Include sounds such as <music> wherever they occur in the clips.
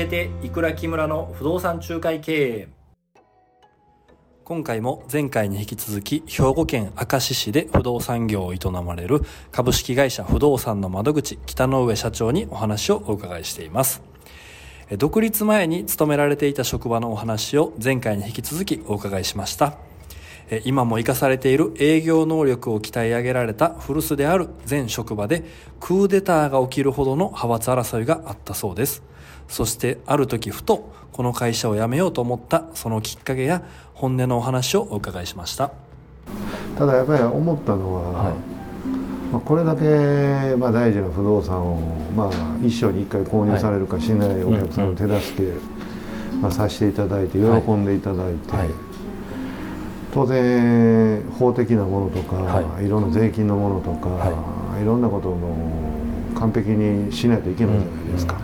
えていくら木村の不動産仲介経営。今回も前回に引き続き兵庫県明石市で不動産業を営まれる株式会社不動産の窓口北の上社長にお話をお伺いしています。独立前に勤められていた職場のお話を前回に引き続きお伺いしました。今も生かされている営業能力を鍛え上げられた古巣である前職場でクーデターが起きるほどの派閥争いがあったそうです。そしてある時ふとこの会社を辞めようと思ったそのきっかけや本音のお話をお伺いしました。ただやっぱり思ったのは、はい。まあ、これだけまあ大事な不動産をまあ一生に一回購入されるかしないお客さんの手助け、まあ、させていただいて喜んでいただいて、はい。はい当然法的なものとか、はい、いろんな税金のものとか、はい、いろんなことの完璧にしないといけないじゃないですか、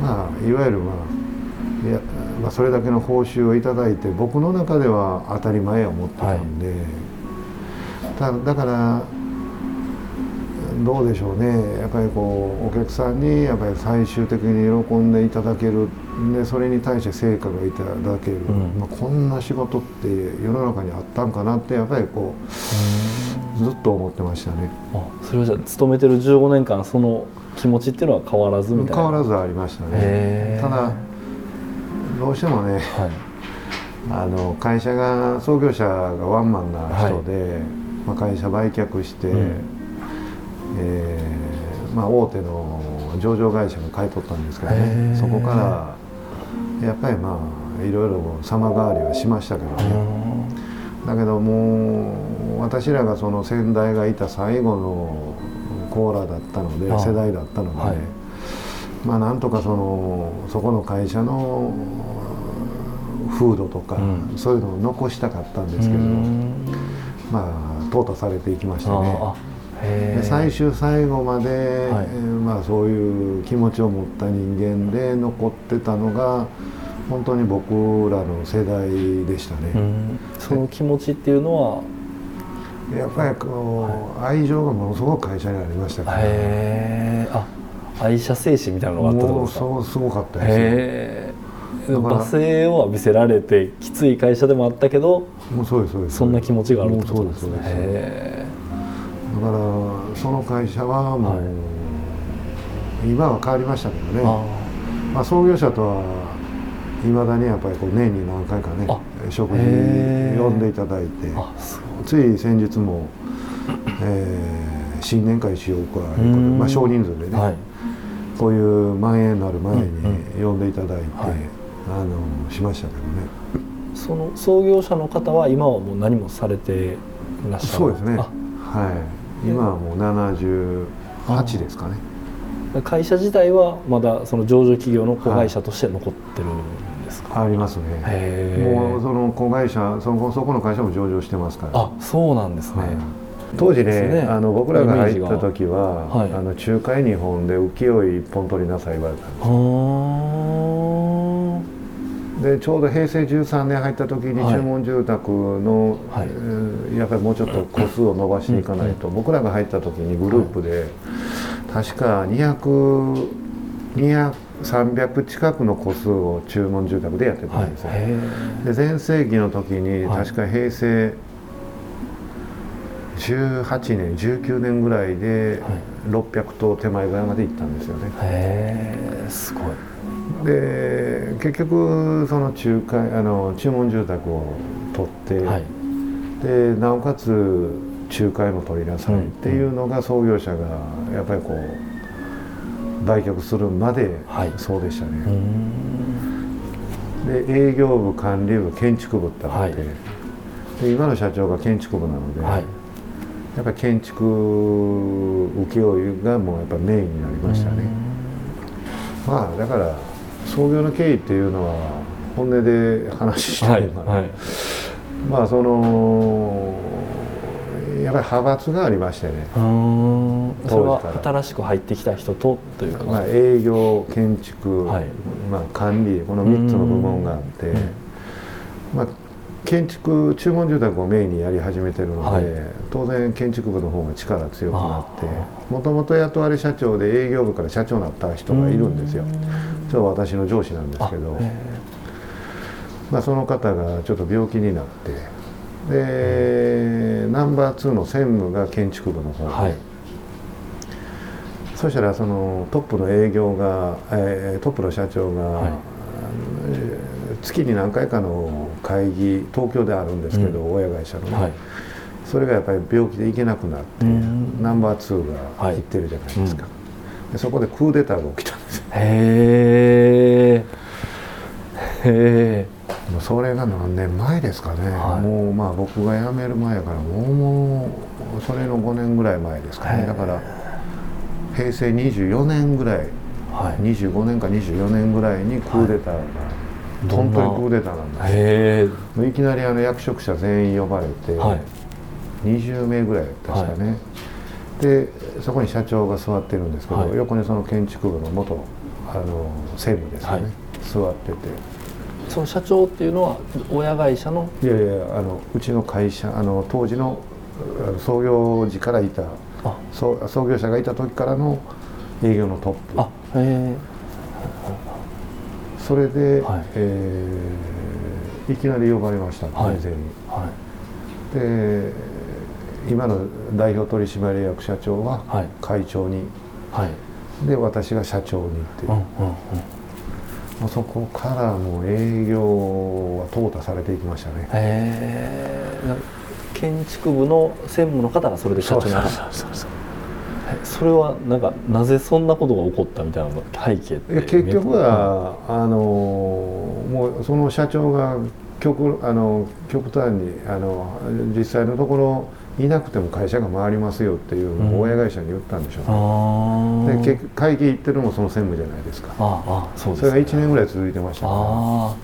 うん、まあいわゆるまあいや、まあ、それだけの報酬を頂いて僕の中では当たり前や思ってたんで、はい、だからどうでしょうね。やっぱりこうお客さんにやっぱり最終的に喜んでいただける。でそれに対して成果がいただける、うん、まあ、こんな仕事って世の中にあったんかなってやっぱりこうずっと思ってましたね。あそれはじゃあ勤めてる15年間その気持ちっていうのは変わらずみたいな。変わらずありましたね。ただどうしてもね、はい、あの会社が創業者がワンマンな人で、はい、まあ、会社売却して、うんえーまあ、大手の上場会社が買い取ったんですけどね。そこからやっぱりまあいろいろ様変わりはしましたけどね。だけどもう私らがその先代がいた最後のコーラだったので世代だったので、はい、まあなんとかそのそこの会社の風土とか、うん、そういうのを残したかったんですけどまあ淘汰されていきましたね。で最終最後まで、はい、えー、まあ、そういう気持ちを持った人間で残ってたのが本当に僕らの世代でしたね。その気持ちっていうのは？やっぱりこう、はい、愛情がものすごく会社にありましたから、ね、あ愛社精神みたいなのがあったとそうすごかったですよ。罵声を浴びせられてきつい会社でもあったけどもうそうですそうです。そんな気持ちがあるってことですねだからその会社はもう、はい、今は変わりましたけどね。まあ、創業者とはいまだにやっぱりこう年に何回かね食事呼んでいただいてつい先日も、えー、新年会しようかいうことで、まあ、少人数でね、はい、こういう蔓延なる前に呼んでいただいて、うんうんはい、あのしましたけどね。その創業者の方は今はもう何もされていらっしゃるそうですね。はい今はもう78ですかね。会社自体はまだその上場企業の子会社として残ってるんですか、はい、ありますね。もうその子会社そこそこの会社も上場してますから。あそうなんですね、はい、当時ね、ね、あの僕らが入った時は、はい、あの仲介日本で請負一本取りなさい言われたんですでちょうど平成13年入った時に注文住宅の、はい、やっぱりもうちょっと個数を伸ばしていかないと、僕らが入った時にグループで、確か200 200 300近くの個数を注文住宅でやってたんですよ、はい、で全盛期の時に確か平成18年19年ぐらいで600棟手前ぐらいまで行ったんですよね。へえすごいで結局その仲介あの注文住宅を取って、はい、でなおかつ仲介も取りなさいっていうのが創業者がやっぱりこう売却するまでそうでしたね、はい、で営業部管理部建築部ってあって、はい、で今の社長が建築部なので、やっぱり建築請負がもうやっぱメインになりましたね。まあだから創業の経緯っていうのは本音で話したいから、はいはい、まあそのやっぱり派閥がありましてね。それは新しく入ってきた人とというか、まあ、営業建築、はい、まあ、管理この3つの部門があって、まあ、建築注文住宅をメインにやり始めてるので、はい、当然建築部の方が力強くなってもともと雇われ社長で営業部から社長になった人がいるんですよ。それは私の上司なんですけど。まあ、その方がちょっと病気になってでナンバー2の専務が建築部の方。で、はい、そしたらそのトップの営業が、えー、トップの社長が、はい、月に何回かの会議東京であるんですけど、うん、親会社のね、はい、それがやっぱり病気で行けなくなって、うん、ナンバー2が行ってるじゃないですか、うん、でそこでクーデターが起きたんですへえへえそれが何年前ですかね、はい、もうまあ僕が辞める前やからもうもうそれの5年ぐらい前ですかね。だから平成24年ぐらい、はい、25年か24年ぐらいにクーデターが、はい、本当にクーデターなんですいきなりあの役職者全員呼ばれて、はい、20名ぐらい確かね、でそこに社長が座ってるんですけど、横にその建築部の元あの専務ですよね、座ってて。その社長っていうのは親会社の？いやいやあのうちの会社あの当時の創業時からいた創創業者がいた時からの営業のトップ。あへえそれで、はい、えー、いきなり呼ばれました先生に、はい、で今の代表取締役社長は会長に、はい、で私が社長にっていう、うんうんうん。そこからもう営業は淘汰されていきましたね。へえ建築部の専務の方がそれで社長になったそうそうそうそれはなんかなぜそんなことが起こったみたいな背景って結局は、あのもうその社長が極あの極端にあの実際のところいなくても会社が回りますよっていうのを親会社に言ったんでしょうね、うん、で会計行ってるのもその専務じゃないですか。ああそうです、ね、それが1年ぐらい続いてましたあ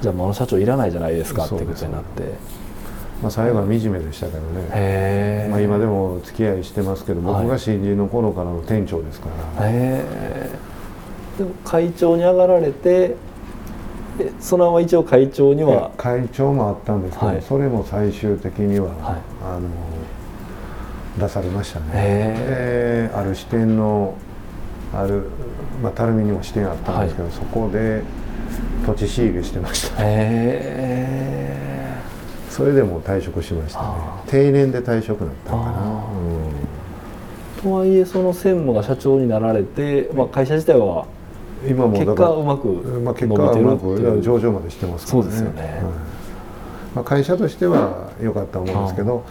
じゃああの社長いらないじゃないですかってことになってまあ、最後は惨めでしたけどね、まあ、今でも付き合いしてますけど僕が新人の頃からの店長ですから、はい、でも会長に上がられてそのまま一応会長には？会長もあったんですけど、はい、それも最終的には、はい、あの出されましたね。である支店のある、まあ、垂水にも支店あったんですけど、はい、そこで土地仕入れしてましたそれでも退職しましたね。定年で退職だったのかな、うん、とはいえその専務が社長になられて、まあ、会社自体は今も結果うまくまあ、結果はうまく上場までしてますからね。そうですよね、はい。まあ、会社としては良かったと思うんですけど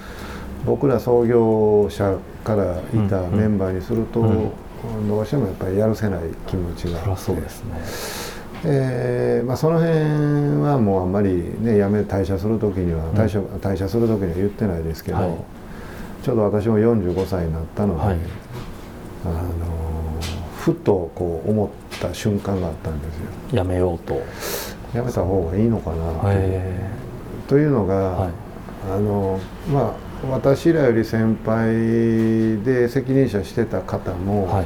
僕ら創業者からいたメンバーにすると、どうしてもやっぱりやるせない気持ちがあって、そうですねえーまあ、その辺はもうあんまりね辞め退社する時には退社,、退社する時には言ってないですけど、はい、ちょうど私も45歳になったので、はい、あのふとこう思った瞬間があったんですよ。やめようと。やめた方がいいのかなというというのが、はい、あのまあ私らより先輩で責任者してた方も、はい、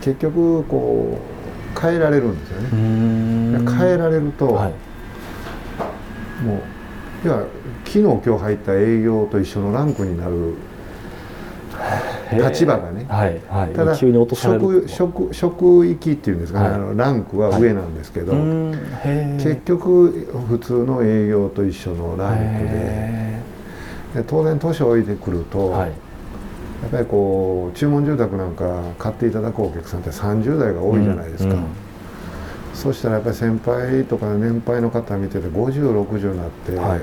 結局こう変えられるんですよね。変えられると、はい、もういや昨日今日入った営業と一緒のランクになる立場がね、はいはい、ただ職職職域っていうんですかね、はい、あのランクは上なんですけど、結局普通の営業と一緒のランクで。で当然年老いてくると、やっぱりこう注文住宅なんか買っていただくお客さんって30代が多いじゃないですか、うん。うん、そしたらやっぱり先輩とか年配の方見てて5060になって、はい。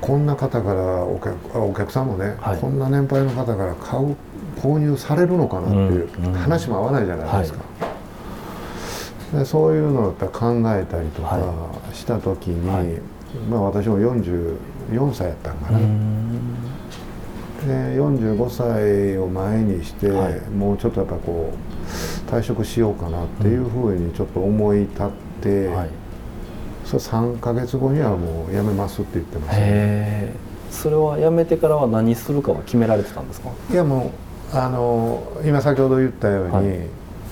こんな方からお客お客さんもね、はい、こんな年配の方から買う購入されるのかなっていう話も合わないじゃないですか、でそういうのをやっぱ考えたりとかした時に、はい、まあ私も44歳やったんかな、で45歳を前にして、はい、もうちょっとやっぱこう退職しようかなっていうふうにちょっと思い立って、はい。それ3か月後にはもう辞めますって言ってました、ね、それは辞めてからは何するかは決められてたんですか？いやもうあの今先ほど言ったように、はい、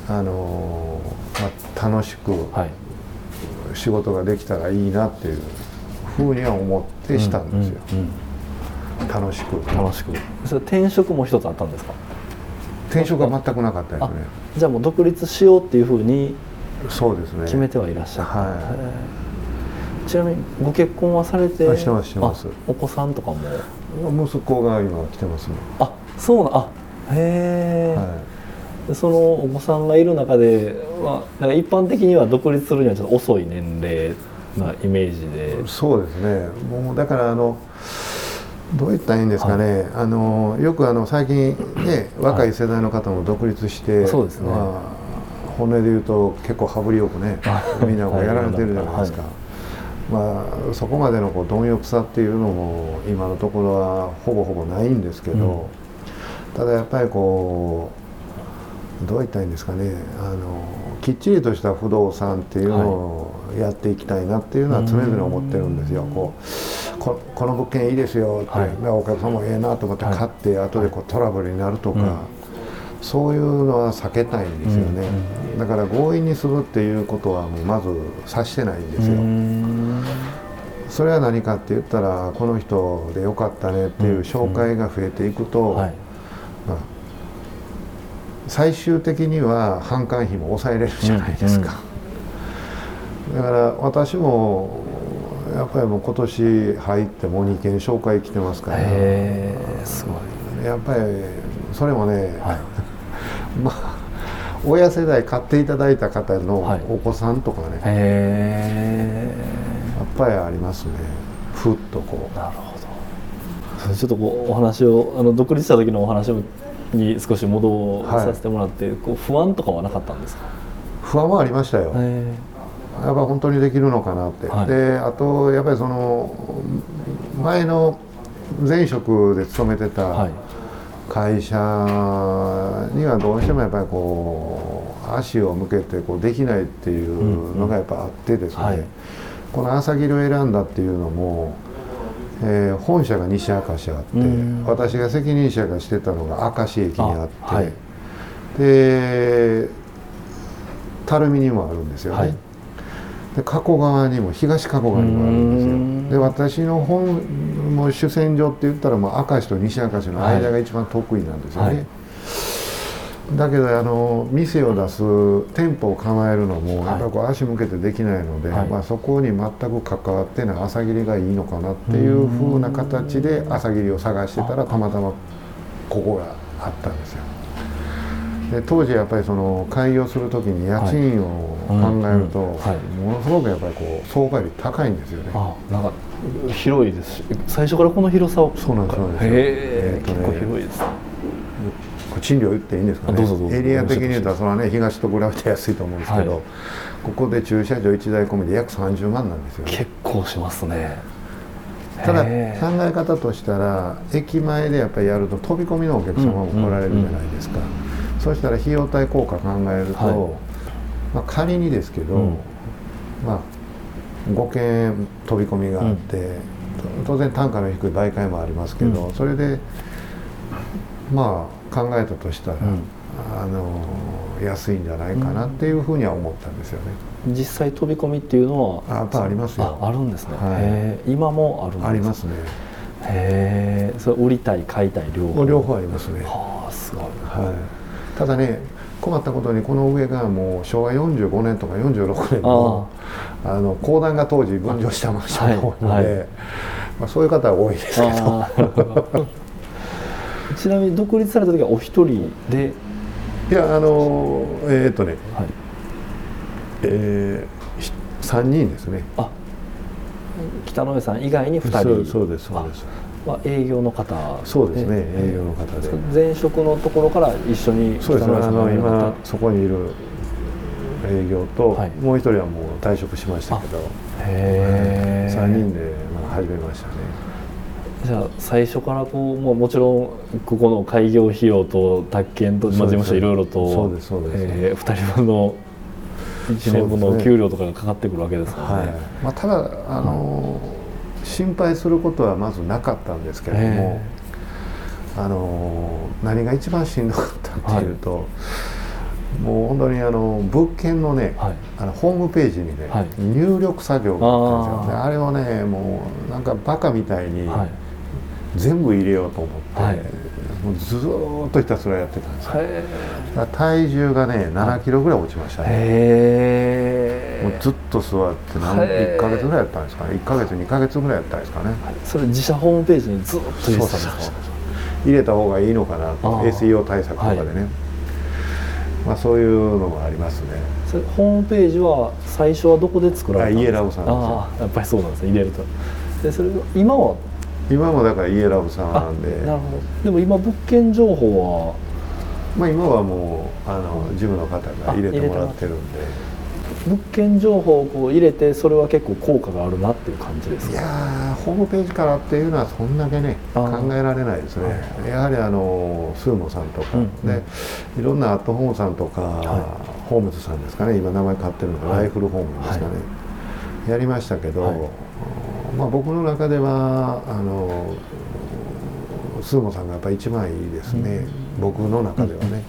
あの、まあ、楽しく仕事ができたらいいなっていうふうには思ってしたんですよ、うんうん楽しく。楽しく。それ転職も一つあったんですか？転職は全くなかったですね。じゃあもう独立しようっていうふうにそうですね。決めてはいらっしゃった、はへー。ちなみにご結婚はされてあしてますしてます。あお子さんとかも？い息子が今来てますね、あそうなあへえ、はでそのお子さんがいる中で、まあ、一般的には独立するにはちょっと遅い年齢なイメージで。い、そうですね。もうだからあのどう言ったらいいんですかね、あのよくあの最近ね若い世代の方も独立して、そうですね。まあ、本音で言うと結構羽振りよくね <laughs> みんながやられてるじゃないですか、まあ、そこまでのこう貪欲さっていうのも今のところはほぼほぼないんですけど、ただやっぱりこうどう言ったらいいんですかね。あのきっちりとした不動産っていうのをやっていきたいなっていうのは常々思ってるんですよ。こうここの物件いいですよって、はい。でお客さんもええなと思って買って、後でこうトラブルになるとか、うん。そういうのは避けたいんですよね、だから強引にするっていうことはもうまず察してないんですよ。それは何かって言ったらこの人でよかったねっていう紹介が増えていくと、最終的には販管費も抑えれるじゃないですか、だから私もやっぱりもう今年入ってもう2件紹介来てますから、へえすごい。やっぱりそれもね、はい。<laughs> まあ親世代買っていただいた方のはい。お子さんとかね、やっへぱりありますね。ふっとこう。えなるほど。ちょっとこうお話をあの独立した時のお話に少し戻させてもらって、こう不安とかはなかったんですか？不安はありましたよ、へやっぱ本当にできるのかなって、はい。であとやっぱりその前の前職で勤めてたい。会社にはどうしてもやっぱりこう足を向けてこうできないっていうのがやっぱあってですね、はい。この朝霧を選んだっていうのも、えー本社が西明石あって、うん。私が責任者がしてたのが明石駅にあって。あはい。で垂水にもあるんですよね、はいで加古川にも東加古川にもあるんですよ。うん。で私の本もう主戦場って言ったらもう明石と西明石の間が一番得意なんですよね、はい。だけどあの店を出す店舗を構えるのもはい。やっぱりこう足向けてできないので、はい。まあ、そこに全く関わってない朝霧がいいのかなっていうふうな形で朝霧を探してたらたまたまここがあったんですよ。で当時やっぱりその開業する時に家賃を考えると、ものすごくやっぱりこう相場より高いんですよね。あなんか広いです。し最初からこの広さを。そうなんですそうなんですへえ、結構広いです。賃料言っていいんですかね。あどうぞどうぞ。エリア的に言うとそれはね東と比べて安いと思うんですけど、はい。ここで駐車場1台込みで約30万なんですよね。結構しますね。ただ考え方としたら駅前でやっぱりやると飛び込みのお客様も来られるじゃないですか、そうしたら費用対効果考えると、はい。まあ、仮にですけど、うん。まあ5件飛び込みがあって、当然単価の低い媒介もありますけど、うん。それでまあ考えたとしたら、うん。あの安いんじゃないかなっていうふうには思ったんですよね。実際飛び込みっていうのはあやっぱありますよ。ああるんですね、はい。今もあるんですありますね。へえそれ売りたい買いたい両方。両方ありますね。はあすごい。はい、ただね困ったことにこの上がもう昭和45年とか46年のあの公団が当時分譲したマンションが多いので、はい。はいまあ、そういう方は多いですけど。<laughs> ちなみに独立された時はお一人で、いやあのえーっとね、はい、えー、ひ3人ですね。あ北野上さん以外に2人。そうそうですそうですは営業の方そうですね。え営業の方で。前職のところから一緒にそうです。ねあの今そこにいる営業と、はい。もう一人はもう退職しましたけど。へえ3人で、まあ、始めましたね。じゃあ最初からこうもうもちろんここの開業費用と宅建と、まあ、事務所いろいろとそうですそうです。えー、2人分の1年分の給料とかがかかってくるわけですよね。はい。まあ、ただあの、心配することはまずなかったんですけれども、あの何が一番しんどかったっていうと、もう本当にあの物件のね、はい。あのホームページにね、はい。入力作業があったんですよ。あー。であれをねもうなんかバカみたいにはい。全部入れようと思って、はいもうずーっとひたすらやってたんですよ。体重がね7キロぐらい落ちましたね、えもうずっと座って何へー。1か月ぐらいやったんですかね。1か月2か月ぐらいやったんですかね。それ自社ホームページにずっと入れてたんですか？入れた方がいいのかな SEO 対策とかでね、はい。まあそういうのもありますね。それホームページは最初はどこで作られたんですか？あイエラブさんですあやっぱりそうなんですね。入れると。でそれ今は今もだからイエラブさんあなんで。なるほど。でも今物件情報は？まあ今はもうあの事務の方が入れてもらってるんで。物件情報をこう入れてそれは結構効果があるなっていう感じですいかやーホームページからっていうのはそんだけねあ考ーえられないですね、やはりあのスーモさんとか、うんでいろんなアットホームさんとか、はホームズさんですかね。今名前変わってるのが、はい。ライフルホームですかね、やりましたけど、はいまあ、僕の中ではあのスーモさんがやっぱ一番いいですね、僕の中ではね。